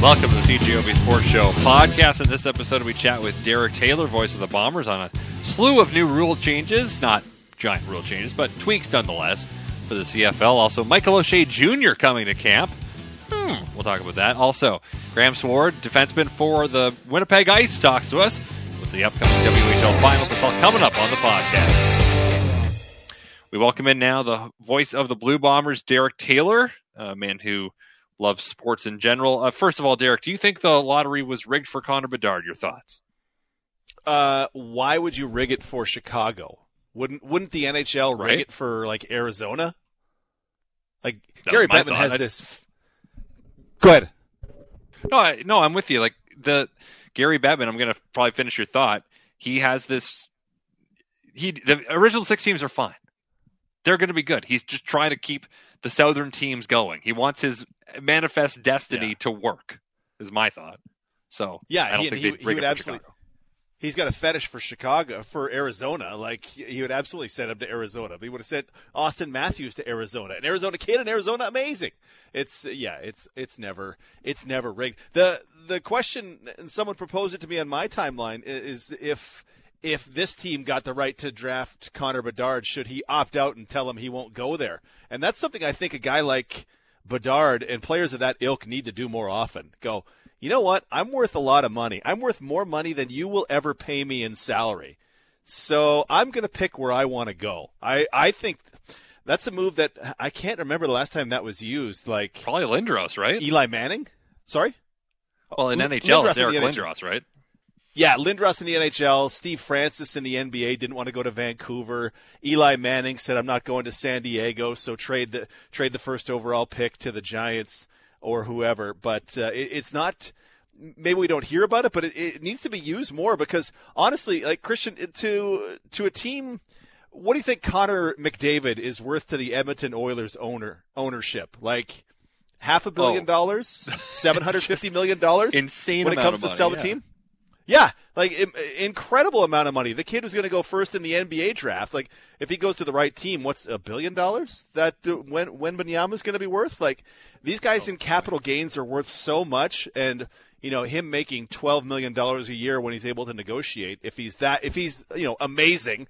welcome to the CJOB Sports Show podcast. In this episode, we chat with Derek Taylor, voice of the Bombers, on a slew of new rule changes. Not giant rule changes, but tweaks nonetheless for the CFL. Also, Michael O'Shea Jr. coming to camp. Hmm, we'll talk about that. Also, Graham Sward, defenseman for the Winnipeg Ice, talks to us with the upcoming WHL finals. It's all coming up on the podcast. We welcome in now the voice of the Blue Bombers, Derek Taylor, a man who loves sports in general. Uh, first of all, Derek, do you think the lottery was rigged for Connor Bedard? Your thoughts? Uh, why would you rig it for Chicago? Wouldn't wouldn't the NHL rig Right. it for like Arizona? Like That Gary Bettman has I- this. f- Go ahead. No, I, no, I'm with you. Like the Gary Bettman, I'm going to probably finish your thought. He has this. He the original six teams are fine. They're going to be good. He's just trying to keep the southern teams going. He wants his manifest destiny Yeah. to work. Is my thought. So Yeah, I don't he- think he- they'd he rig would it for absolutely- Chicago. He's got a fetish for Chicago, for Arizona. Like he he would absolutely send him to Arizona. But He would have sent Auston Matthews to Arizona. An Arizona kid in Arizona, amazing. It's yeah, it's it's never it's never rigged. The the question, and someone proposed it to me on my timeline, is if if this team got the right to draft Connor Bedard, should he opt out and tell him he won't go there? And that's something I think a guy like Bedard and players of that ilk need to do more often. Go, you know what? I'm worth a lot of money. I'm worth more money than you will ever pay me in salary. So I'm going to pick where I want to go. I, I think that's a move that I can't remember the last time that was used. Like Probably Lindros, right? Eli Manning? Sorry? Well, in Lin- NHL, Lindros it's in Eric NHL. Lindros, right? Yeah, Lindros in the NHL, Steve Francis in the NBA didn't want to go to Vancouver. Eli Manning said, "I'm not going to San Diego, so trade the trade the first overall pick to the Giants or whoever." But uh, it, it's not. Maybe we don't hear about it, but it, it needs to be used more because honestly, like Christian, to to a team, what do you think Connor McDavid is worth to the Edmonton Oilers owner ownership? Like half a billion Oh. dollars, seven hundred fifty million dollars, Insane when it comes to sell the yeah. team. Yeah, like im- incredible amount of money. The kid was going to go first in the NBA draft. Like, if he goes to the right team, what's a billion dollars that uh, when when Benyama's going to be worth? Like, these guys in capital gains are worth so much, and you know him making twelve million dollars a year when he's able to negotiate. If he's that, if he's you know amazing,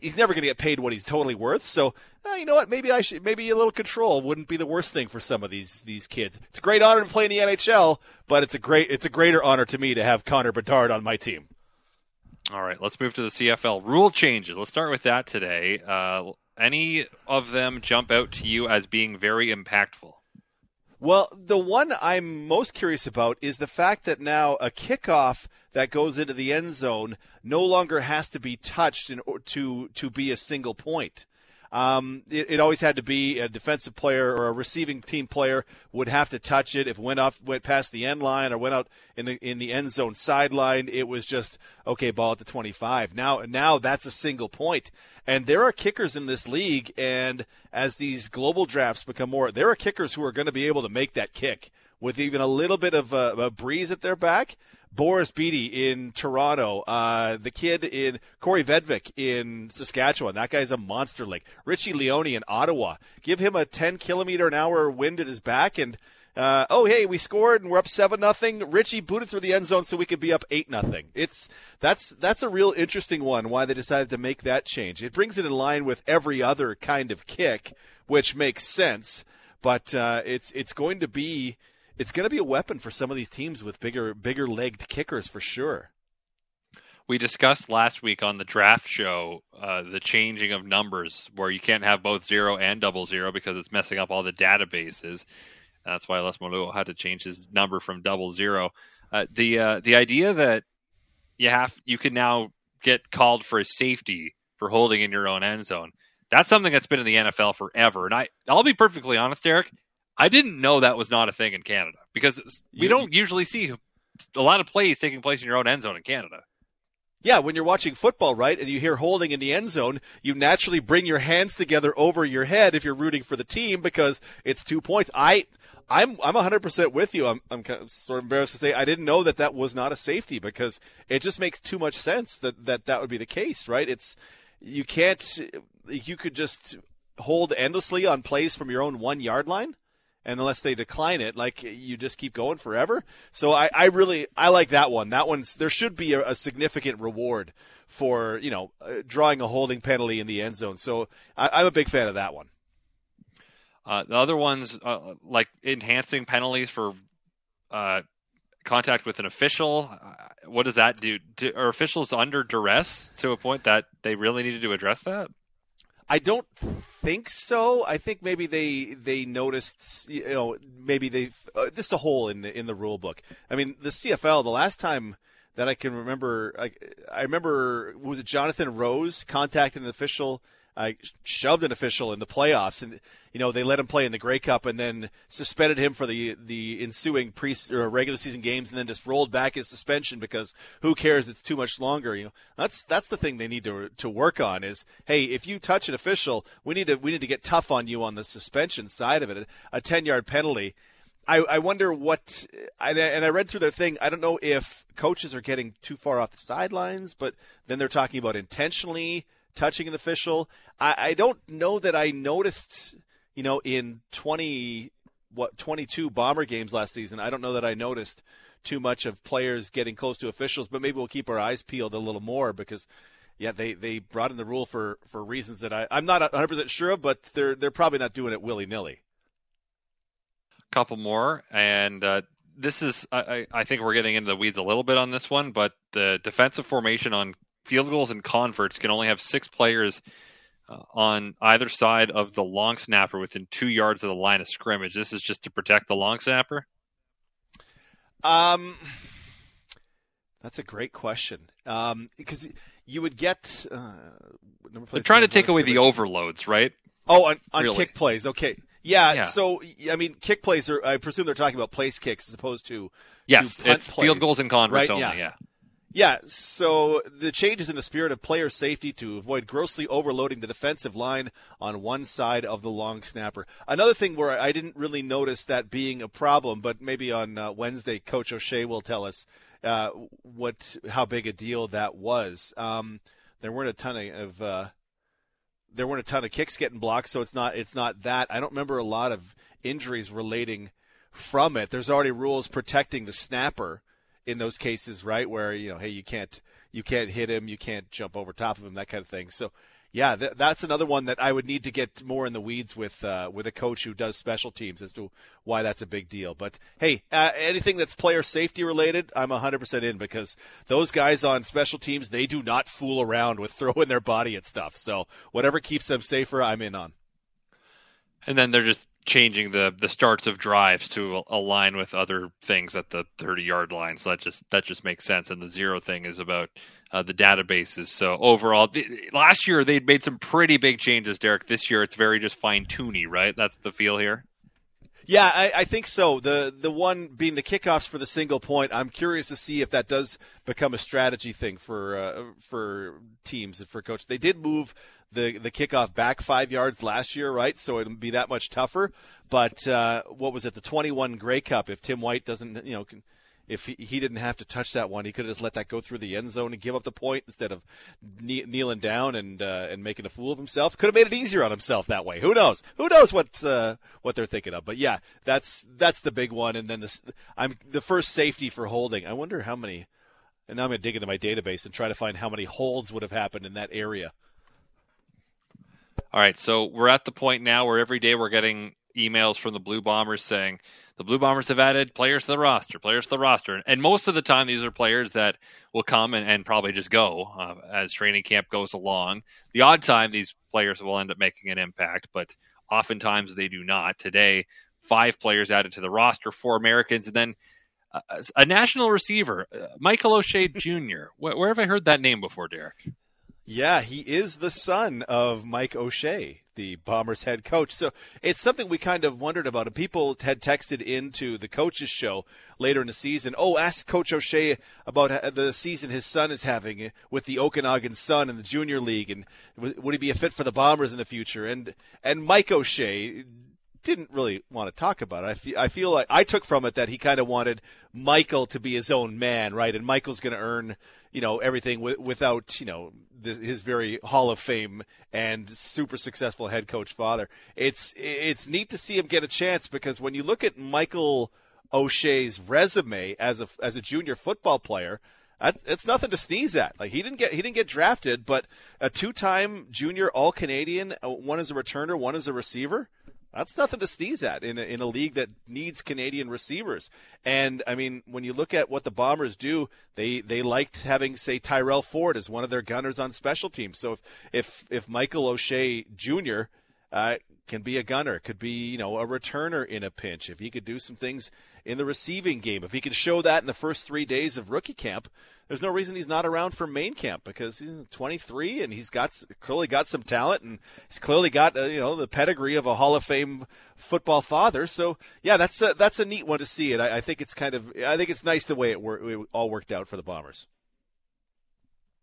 he's never going to get paid what he's totally worth. So, uh, you know what? Maybe I should. Maybe a little control wouldn't be the worst thing for some of these these kids. It's a great honor to play in the NHL, but it's a great it's a greater honor to me to have Connor Bedard on my team. All right, let's move to the CFL rule changes. Let's start with that today. Uh, any of them jump out to you as being very impactful? Well, the one I'm most curious about is the fact that now a kickoff that goes into the end zone no longer has to be touched in, to to be a single point. Um, it, it always had to be a defensive player or a receiving team player would have to touch it. If it went off, went past the end line or went out in the in the end zone sideline, it was just okay, ball at the 25. Now, now that's a single point. And there are kickers in this league, and as these global drafts become more, there are kickers who are going to be able to make that kick with even a little bit of a, a breeze at their back. Boris Bede in Toronto, uh, the kid in Kaare Vedvik in Saskatchewan. That guy's a monster league. Richie Leone in Ottawa. Give him a 10 kilometer an hour wind at his back and uh, oh hey, we scored and we're up seven nothing. Richie booted through the end zone so we could be up eight nothing. It's that's that's a real interesting one. Why they decided to make that change? It brings it in line with every other kind of kick, which makes sense. But uh, it's it's going to be it's going to be a weapon for some of these teams with bigger bigger legged kickers for sure. We discussed last week on the draft show uh, the changing of numbers, where you can't have both zero and double zero because it's messing up all the databases. That's why Les Maruo had to change his number from double zero. Uh, the uh, the idea that you have you can now get called for a safety for holding in your own end zone. That's something that's been in the NFL forever. And I I'll be perfectly honest, Eric. I didn't know that was not a thing in Canada because we don't usually see a lot of plays taking place in your own end zone in Canada. Yeah, when you're watching football, right, and you hear holding in the end zone, you naturally bring your hands together over your head if you're rooting for the team because it's two points. I, I'm, I'm 100% with you. I'm, I'm kind of sort of embarrassed to say I didn't know that that was not a safety because it just makes too much sense that that, that would be the case, right? It's you can't, you could just hold endlessly on plays from your own one yard line and unless they decline it, like you just keep going forever. So I, I really I like that one. That one's there should be a, a significant reward for you know uh, drawing a holding penalty in the end zone. So I, am a big fan of that one. Uh, the other ones, uh, like enhancing penalties for uh, contact with an official. Uh, what does that do? do? Are officials under duress to a point that they really needed to address that? I don't think so. I think maybe they they noticed, you know, maybe they uh, this is a hole in the in the rule book. I mean, the CFL the last time that I can remember, I, I remember was it Jonathan Rose contacted an official I shoved an official in the playoffs, and you know they let him play in the Grey Cup, and then suspended him for the the ensuing pre or regular season games, and then just rolled back his suspension because who cares? It's too much longer. You know that's that's the thing they need to to work on is hey, if you touch an official, we need to we need to get tough on you on the suspension side of it. A ten yard penalty. I, I wonder what, and I read through their thing. I don't know if coaches are getting too far off the sidelines, but then they're talking about intentionally touching an official. I, I don't know that I noticed, you know, in 20, what, 22 Bomber games last season, I don't know that I noticed too much of players getting close to officials, but maybe we'll keep our eyes peeled a little more because yeah, they, they brought in the rule for, for reasons that I, I'm not 100% sure of, but they're, they're probably not doing it willy nilly. Couple more, and uh, this is, I, I think we're getting into the weeds a little bit on this one, but the defensive formation on field goals and converts can only have six players uh, on either side of the long snapper within two yards of the line of scrimmage. This is just to protect the long snapper. Um, that's a great question. Um, because you would get. Uh, They're trying to take away the overloads, right? Oh, on, on really? kick plays. Okay. Yeah, yeah, So I mean, kick plays are. I presume they're talking about place kicks as opposed to. Yes, to it's plays, field goals and converts right? only. Yeah. yeah. Yeah, so the change is in the spirit of player safety to avoid grossly overloading the defensive line on one side of the long snapper. Another thing where I didn't really notice that being a problem, but maybe on uh, Wednesday, Coach O'Shea will tell us uh, what how big a deal that was. Um, there weren't a ton of uh, there weren't a ton of kicks getting blocked, so it's not it's not that. I don't remember a lot of injuries relating from it. There's already rules protecting the snapper in those cases, right? Where you know, hey, you can't you can't hit him, you can't jump over top of him, that kind of thing. So, yeah, th- that's another one that I would need to get more in the weeds with uh, with a coach who does special teams as to why that's a big deal. But hey, uh, anything that's player safety related, I'm 100% in because those guys on special teams they do not fool around with throwing their body at stuff. So whatever keeps them safer, I'm in on. And then they're just changing the the starts of drives to align with other things at the 30 yard line. So that just that just makes sense. And the zero thing is about uh, the databases. So overall, last year they'd made some pretty big changes, Derek. This year it's very just fine tuny, right? That's the feel here. Yeah, I, I, think so. The the one being the kickoffs for the single point. I'm curious to see if that does become a strategy thing for uh, for teams and for coaches. They did move the the kickoff back five yards last year, right? So it'll be that much tougher. But uh, what was it, the 21 Grey Cup? If Tim White doesn't, you know, if he, he didn't have to touch that one, he could have just let that go through the end zone and give up the point instead of kneeling down and uh, and making a fool of himself. Could have made it easier on himself that way. Who knows? Who knows what uh, what they're thinking of? But yeah, that's that's the big one. And then this, I'm the first safety for holding. I wonder how many. And now I'm to dig into my database and try to find how many holds would have happened in that area. All right, so we're at the point now where every day we're getting emails from the Blue Bombers saying the Blue Bombers have added players to the roster, players to the roster, and most of the time these are players that will come and, and probably just go uh, as training camp goes along. The odd time these players will end up making an impact, but oftentimes they do not. Today, five players added to the roster, four Americans, and then uh, a national receiver, uh, Michael O'Shea Jr. Where, where have I heard that name before, Derek? Yeah, he is the son of Mike O'Shea, the Bombers head coach. So it's something we kind of wondered about. And people had texted into the coaches show later in the season. Oh, ask Coach O'Shea about the season his son is having with the Okanagan Sun in the junior league, and would he be a fit for the Bombers in the future? And and Mike O'Shea didn't really want to talk about it. I feel, I feel like I took from it that he kind of wanted Michael to be his own man, right? And Michael's going to earn, you know, everything w- without, you know, the, his very Hall of Fame and super successful head coach father. It's it's neat to see him get a chance because when you look at Michael O'Shea's resume as a as a junior football player, it's nothing to sneeze at. Like he didn't get he didn't get drafted, but a two-time junior All Canadian, uh, one as a returner, one as a receiver. That's nothing to sneeze at in a, in a league that needs Canadian receivers. And I mean, when you look at what the Bombers do, they they liked having say Tyrell Ford as one of their gunners on special teams. So if if, if Michael O'Shea Jr. Uh, can be a gunner, could be you know a returner in a pinch, if he could do some things in the receiving game, if he can show that in the first three days of rookie camp, there's no reason he's not around for main camp because he's 23 and he's got clearly got some talent and he's clearly got uh, you know the pedigree of a Hall of Fame football father. So yeah, that's a, that's a neat one to see. And I, I think it's kind of I think it's nice the way it, wor- it all worked out for the Bombers.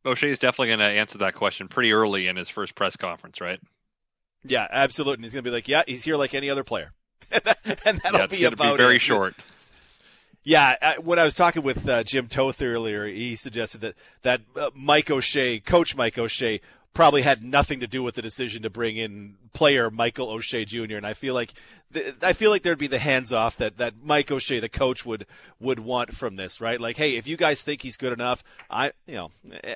O'Shea is definitely going to answer that question pretty early in his first press conference, right? Yeah, absolutely. And he's going to be like, "Yeah, he's here like any other player," and that'll yeah, be about be very it. short. Yeah, I, when I was talking with uh, Jim Toth earlier, he suggested that that uh, Mike O'Shea, Coach Mike O'Shea, probably had nothing to do with the decision to bring in player Michael O'Shea Jr. And I feel like I feel like there'd be the hands off that, that Mike O'Shea, the coach, would would want from this, right? Like, hey, if you guys think he's good enough, I you know,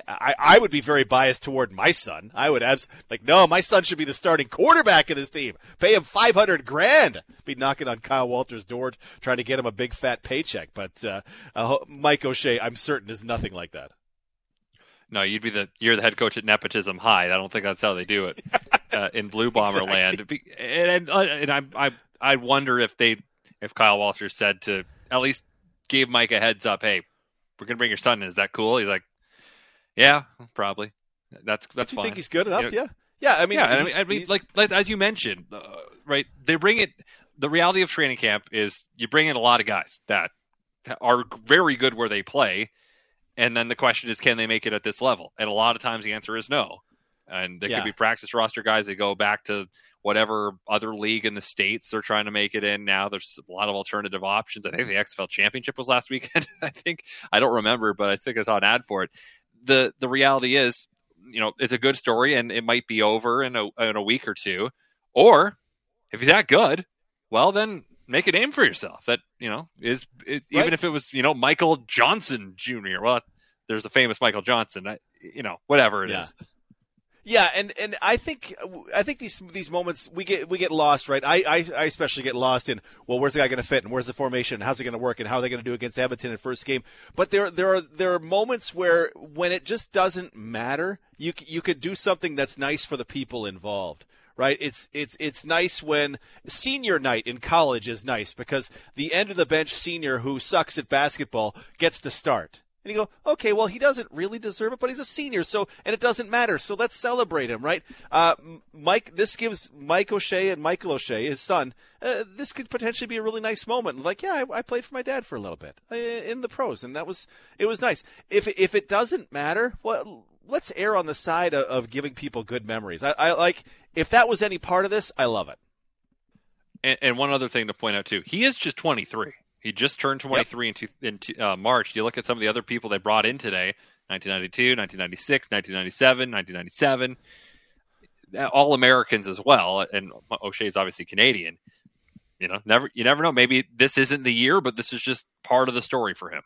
I, I would be very biased toward my son. I would abs like, no, my son should be the starting quarterback of this team. Pay him five hundred grand. Be knocking on Kyle Walters' door trying to get him a big fat paycheck. But uh, uh, Mike O'Shea, I'm certain, is nothing like that. No, you'd be the you're the head coach at Nepotism High. I don't think that's how they do it uh, in Blue Bomber exactly. land. And, and, uh, and I, I I wonder if they if Kyle Walter said to at least gave Mike a heads up, hey, we're gonna bring your son. in. Is that cool? He's like, yeah, probably. That's that's you fine. Think he's good enough? You know, yeah. Yeah, I mean, yeah, I mean, I mean like, like, as you mentioned, uh, right? They bring it. The reality of training camp is you bring in a lot of guys that are very good where they play, and then the question is, can they make it at this level? And a lot of times the answer is no. And they yeah. could be practice roster guys. They go back to whatever other league in the states they're trying to make it in now. There's a lot of alternative options. I think the XFL championship was last weekend. I think I don't remember, but I think I saw an ad for it. The the reality is, you know, it's a good story and it might be over in a in a week or two. Or if he's that good, well then make a name for yourself. That you know is, is right. even if it was you know Michael Johnson Jr. Well, there's a famous Michael Johnson. I, you know whatever it yeah. is. Yeah, and, and I think I think these these moments we get we get lost, right? I, I, I especially get lost in well, where's the guy going to fit, and where's the formation, and how's it going to work, and how are they going to do against Edmonton in first game? But there there are there are moments where when it just doesn't matter, you you could do something that's nice for the people involved right? It's it's it's nice when senior night in college is nice because the end of the bench senior who sucks at basketball gets to start. And you go, okay, well, he doesn't really deserve it, but he's a senior, so and it doesn't matter. So let's celebrate him, right? Uh, Mike, this gives Mike O'Shea and Michael O'Shea, his son, uh, this could potentially be a really nice moment. Like, yeah, I, I, played for my dad for a little bit uh, in the pros, and that was it was nice. If if it doesn't matter, well, let's err on the side of, of giving people good memories. I, I, like if that was any part of this, I love it. And, and, one other thing to point out too, he is just 23. He just turned 23 yep. in, in uh, March. You look at some of the other people they brought in today: 1992, 1996, 1997, 1997. All Americans as well, and O'Shea is obviously Canadian. You know, never you never know. Maybe this isn't the year, but this is just part of the story for him.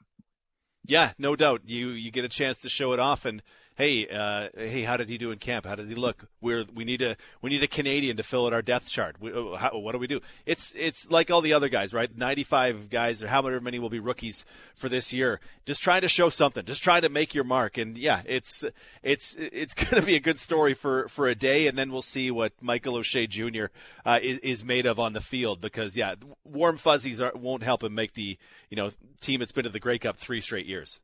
Yeah, no doubt. You you get a chance to show it off, and hey, uh, hey, how did he do in camp? How did he look? We're we need a we need a Canadian to fill out our depth chart. We, uh, how, what do we do? It's it's like all the other guys, right? Ninety five guys or however many will be rookies for this year. Just trying to show something. Just trying to make your mark. And yeah, it's it's it's going to be a good story for for a day, and then we'll see what Michael O'Shea Jr. Uh, is, is made of on the field. Because yeah, warm fuzzies are, won't help him make the you know team that's been to the Grey Cup three straight years.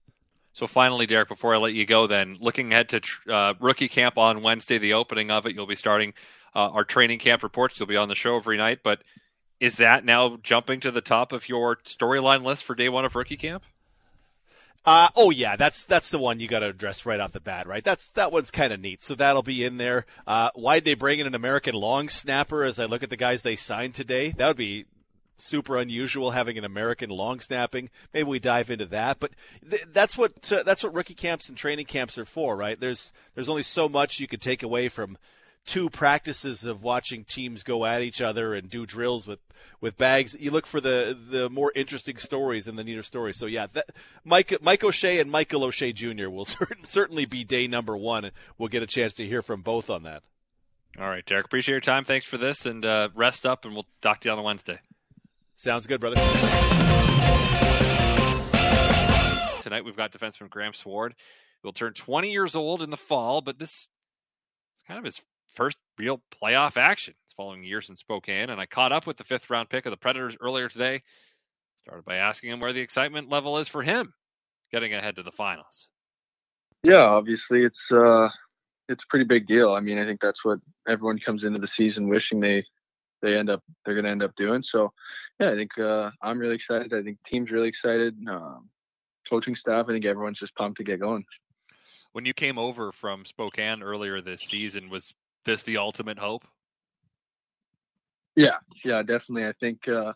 So finally, Derek, before I let you go, then looking ahead to uh, rookie camp on Wednesday, the opening of it, you'll be starting uh, our training camp reports. You'll be on the show every night. But is that now jumping to the top of your storyline list for day one of rookie camp? Uh, oh yeah, that's that's the one you got to address right off the bat, right? That's that one's kind of neat, so that'll be in there. Uh, why'd they bring in an American long snapper? As I look at the guys they signed today, that would be super unusual having an American long snapping. Maybe we dive into that, but th- that's what uh, that's what rookie camps and training camps are for, right? There's there's only so much you could take away from two practices of watching teams go at each other and do drills with with bags. You look for the the more interesting stories and the neater stories. So yeah, that, Mike Mike O'Shea and Michael O'Shea Jr. will certainly be day number one, we'll get a chance to hear from both on that. All right, Derek. Appreciate your time. Thanks for this, and uh, rest up, and we'll talk to you on Wednesday. Sounds good, brother. Tonight we've got defenseman Graham Sward. He'll turn 20 years old in the fall, but this is kind of his first real playoff action following years in Spokane. And I caught up with the fifth round pick of the Predators earlier today. Started by asking him where the excitement level is for him getting ahead to the finals. Yeah, obviously it's uh it's a pretty big deal. I mean, I think that's what everyone comes into the season wishing they they end up they're going to end up doing. So, yeah, I think uh, I'm really excited. I think team's really excited. Um, coaching staff, I think everyone's just pumped to get going. When you came over from Spokane earlier this season, was this the ultimate hope? Yeah, yeah, definitely. I think uh,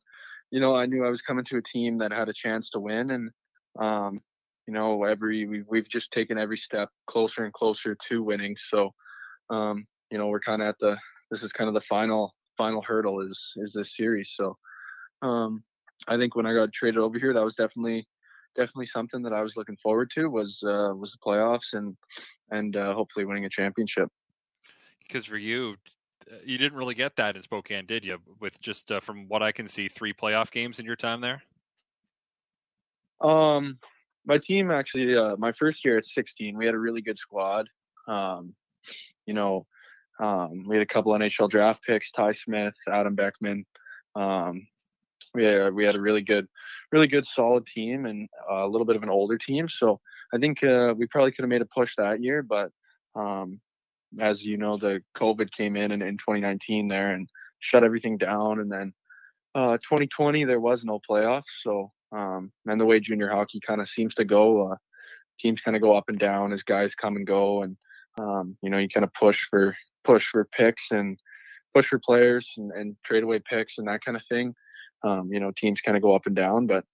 you know I knew I was coming to a team that had a chance to win, and um, you know every we've, we've just taken every step closer and closer to winning. So um, you know we're kind of at the this is kind of the final final hurdle is is this series. So um, I think when I got traded over here, that was definitely definitely something that I was looking forward to was uh, was the playoffs and and uh, hopefully winning a championship because for you, uh, you didn't really get that in Spokane, did you? With just uh, from what I can see, three playoff games in your time there. Um, my team actually, uh, my first year at 16, we had a really good squad. Um, you know, um, we had a couple NHL draft picks: Ty Smith, Adam Beckman. Um, we had, we had a really good, really good, solid team, and a little bit of an older team. So I think uh, we probably could have made a push that year, but um, as you know, the COVID came in, in in 2019 there and shut everything down. And then uh, 2020 there was no playoffs. So um, and the way junior hockey kind of seems to go, uh, teams kind of go up and down as guys come and go, and um, you know you kind of push for push for picks and push for players and, and trade away picks and that kind of thing. Um, you know teams kind of go up and down, but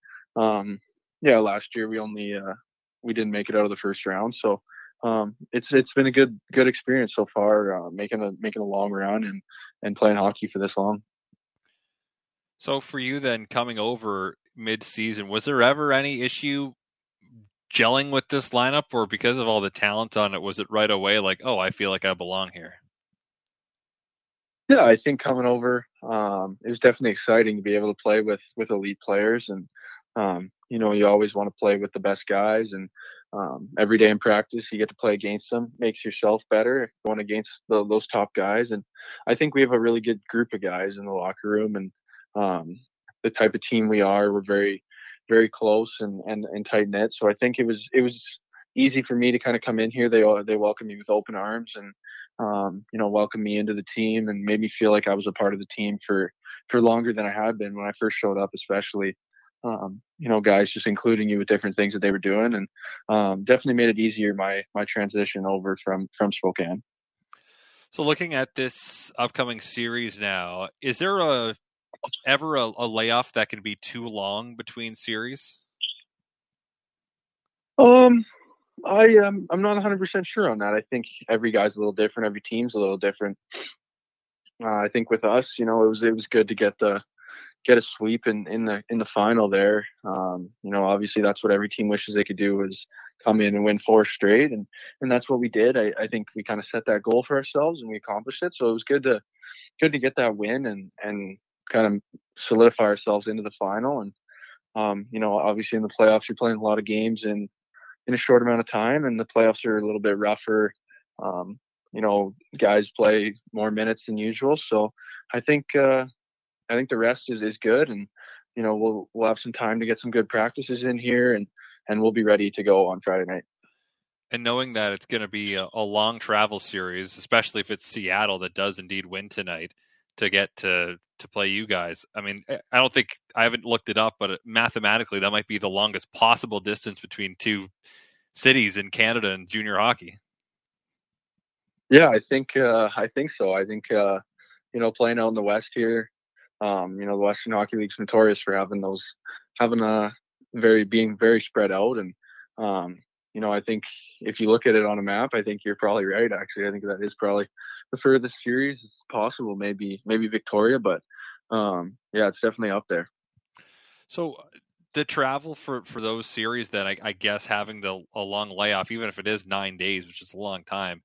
um, yeah, last year we only uh, we didn't make it out of the first round, so um, it's it's been a good good experience so far, uh, making a making a long run and and playing hockey for this long. So for you then coming over mid season, was there ever any issue gelling with this lineup, or because of all the talent on it, was it right away like, oh, I feel like I belong here? Yeah, I think coming over, um, it was definitely exciting to be able to play with with elite players, and um, you know, you always want to play with the best guys, and um, every day in practice you get to play against them makes yourself better going against the, those top guys. And i think we have a really good group of guys in the locker room and um, the type of team we are we're very very close and, and, and tight knit. So i think it was it was easy for me to kind of come in here. They they welcomed me with open arms and um, you know welcomed me into the team and made me feel like i was a part of the team for for longer than i had been when i first showed up especially um, you know, guys just including you with different things that they were doing, and um, definitely made it easier my my transition over from from Spokane. So, looking at this upcoming series now, is there a ever a, a layoff that can be too long between series? Um, I am I'm not 100 percent sure on that. I think every guy's a little different, every team's a little different. Uh, I think with us, you know, it was it was good to get the get a sweep in, in the in the final there. Um, you know, obviously that's what every team wishes they could do is come in and win four straight, and and that's what we did. I, I think we kind of set that goal for ourselves and we accomplished it. So it was good to good to get that win and and kind of solidify ourselves into the final. And um, you know, obviously in the playoffs you're playing a lot of games in in a short amount of time, and the playoffs are a little bit rougher. Um, you know, guys play more minutes than usual, so I think uh, I think the rest is, is good, and you know we'll we'll have some time to get some good practices in here, and and we'll be ready to go on Friday night. And knowing that it's going to be a, a long travel series, especially if it's Seattle that does indeed win tonight, to get to to play you guys. I mean, I don't think I haven't looked it up, but mathematically, that might be the longest possible distance between two cities in Canada and junior hockey. Yeah, I think uh, I think so. I think uh, you know playing out in the West here, um, you know the Western Hockey League's notorious for having those having a very being very spread out, and um, you know I think if you look at it on a map, I think you're probably right. Actually, I think that is probably the furthest series possible. Maybe maybe Victoria, but um, yeah, it's definitely up there. So the travel for for those series, then I, I guess having the a long layoff, even if it is nine days, which is a long time,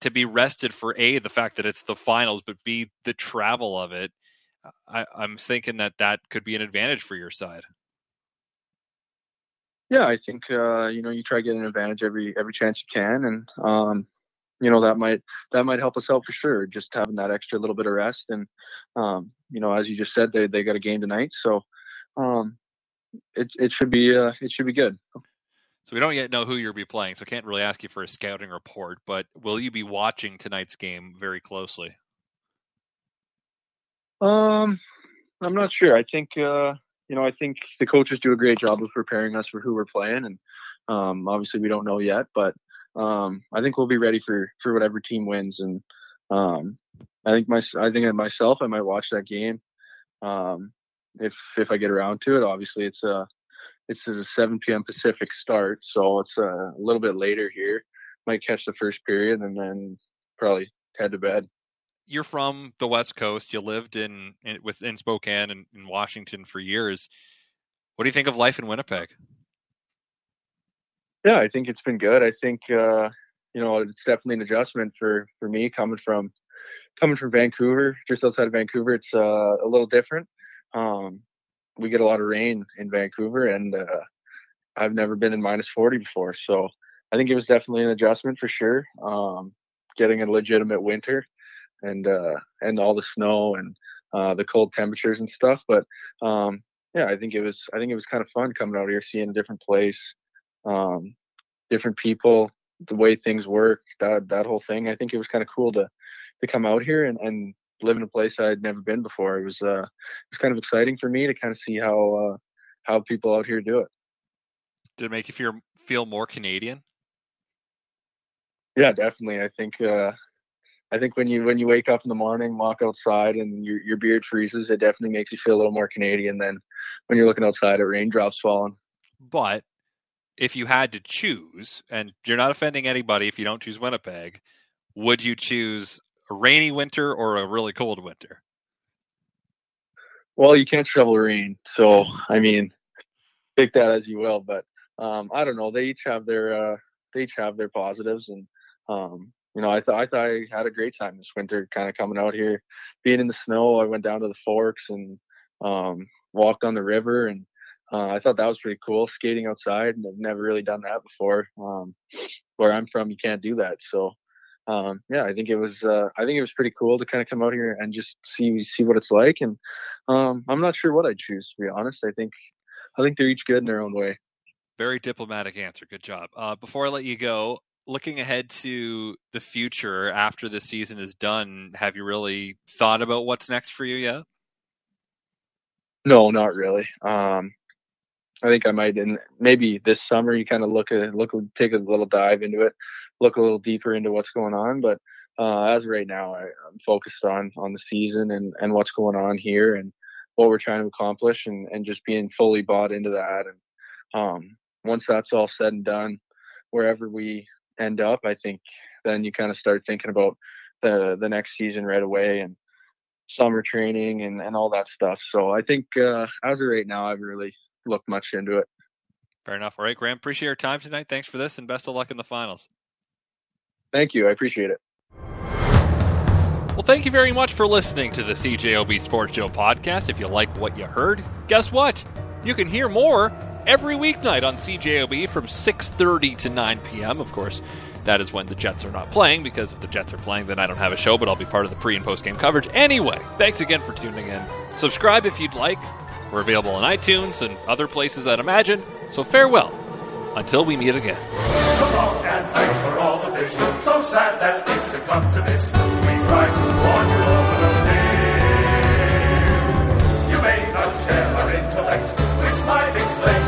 to be rested for a the fact that it's the finals, but b the travel of it. I, I'm thinking that that could be an advantage for your side. Yeah, I think uh, you know you try to get an advantage every every chance you can, and um, you know that might that might help us out for sure. Just having that extra little bit of rest, and um, you know, as you just said, they they got a game tonight, so um, it it should be uh, it should be good. So we don't yet know who you'll be playing, so I can't really ask you for a scouting report. But will you be watching tonight's game very closely? Um, I'm not sure. I think uh, you know, I think the coaches do a great job of preparing us for who we're playing, and um, obviously we don't know yet, but um, I think we'll be ready for for whatever team wins. And um, I think my I think myself, I might watch that game um, if if I get around to it. Obviously, it's a it's a 7 p.m. Pacific start, so it's a little bit later here. Might catch the first period and then probably head to bed. You're from the West Coast. You lived in, in within Spokane and in Washington for years. What do you think of life in Winnipeg? Yeah, I think it's been good. I think uh, you know it's definitely an adjustment for for me coming from coming from Vancouver, just outside of Vancouver. It's uh, a little different. Um, we get a lot of rain in Vancouver, and uh, I've never been in minus 40 before. So I think it was definitely an adjustment for sure. Um, getting a legitimate winter and uh, and all the snow and uh, the cold temperatures and stuff. But um, yeah, I think it was I think it was kind of fun coming out here, seeing a different place, um, different people, the way things work, that that whole thing. I think it was kind of cool to to come out here and, and live in a place I'd never been before. It was uh, it was kind of exciting for me to kind of see how uh, how people out here do it. Did it make you feel feel more Canadian? Yeah, definitely. I think uh, I think when you when you wake up in the morning, walk outside, and your your beard freezes, it definitely makes you feel a little more Canadian than when you're looking outside at raindrops falling. But if you had to choose, and you're not offending anybody if you don't choose Winnipeg, would you choose a rainy winter or a really cold winter? Well, you can't shovel rain, so I mean, take that as you will. But um, I don't know. They each have their uh, they each have their positives, and um, you know, I thought I thought I had a great time this winter, kind of coming out here, being in the snow. I went down to the Forks and um, walked on the river, and uh, I thought that was pretty cool. Skating outside, and I've never really done that before. Um, where I'm from, you can't do that, so um, yeah, I think it was uh, I think it was pretty cool to kind of come out here and just see see what it's like. And um, I'm not sure what I'd choose to be honest. I think I think they're each good in their own way. Very diplomatic answer. Good job. Uh, before I let you go, looking ahead to the future after the season is done, have you really thought about what's next for you yet? No, not really. Um, I think I might, and maybe this summer you kind of look at look take a little dive into it look a little deeper into what's going on. But uh, as right now, I, am focused on on the season and and what's going on here and what we're trying to accomplish and and just being fully bought into that. And um, once that's all said and done, wherever we end up, I think then you kind of start thinking about the the next season right away and summer training and, and all that stuff. So I think uh, as of right now, I've really looked much into it. Fair enough. All right, Graham, appreciate your time tonight. Thanks for this and best of luck in the finals. Thank you. I appreciate it. Well, thank you very much for listening to the CJOB Sports Show podcast. If you like what you heard, guess what? You can hear more every weeknight on CJOB from 6:30 to 9 p.m. Of course, that is when the Jets are not playing because if the Jets are playing, then I don't have a show, but I'll be part of the pre and post game coverage anyway. Thanks again for tuning in. Subscribe if you'd like. We're available on iTunes and other places, I'd imagine. So farewell until we meet again. So long and thanks for all the. So sad that it should come to this. We to warn you you may not share our intellect, which might explain.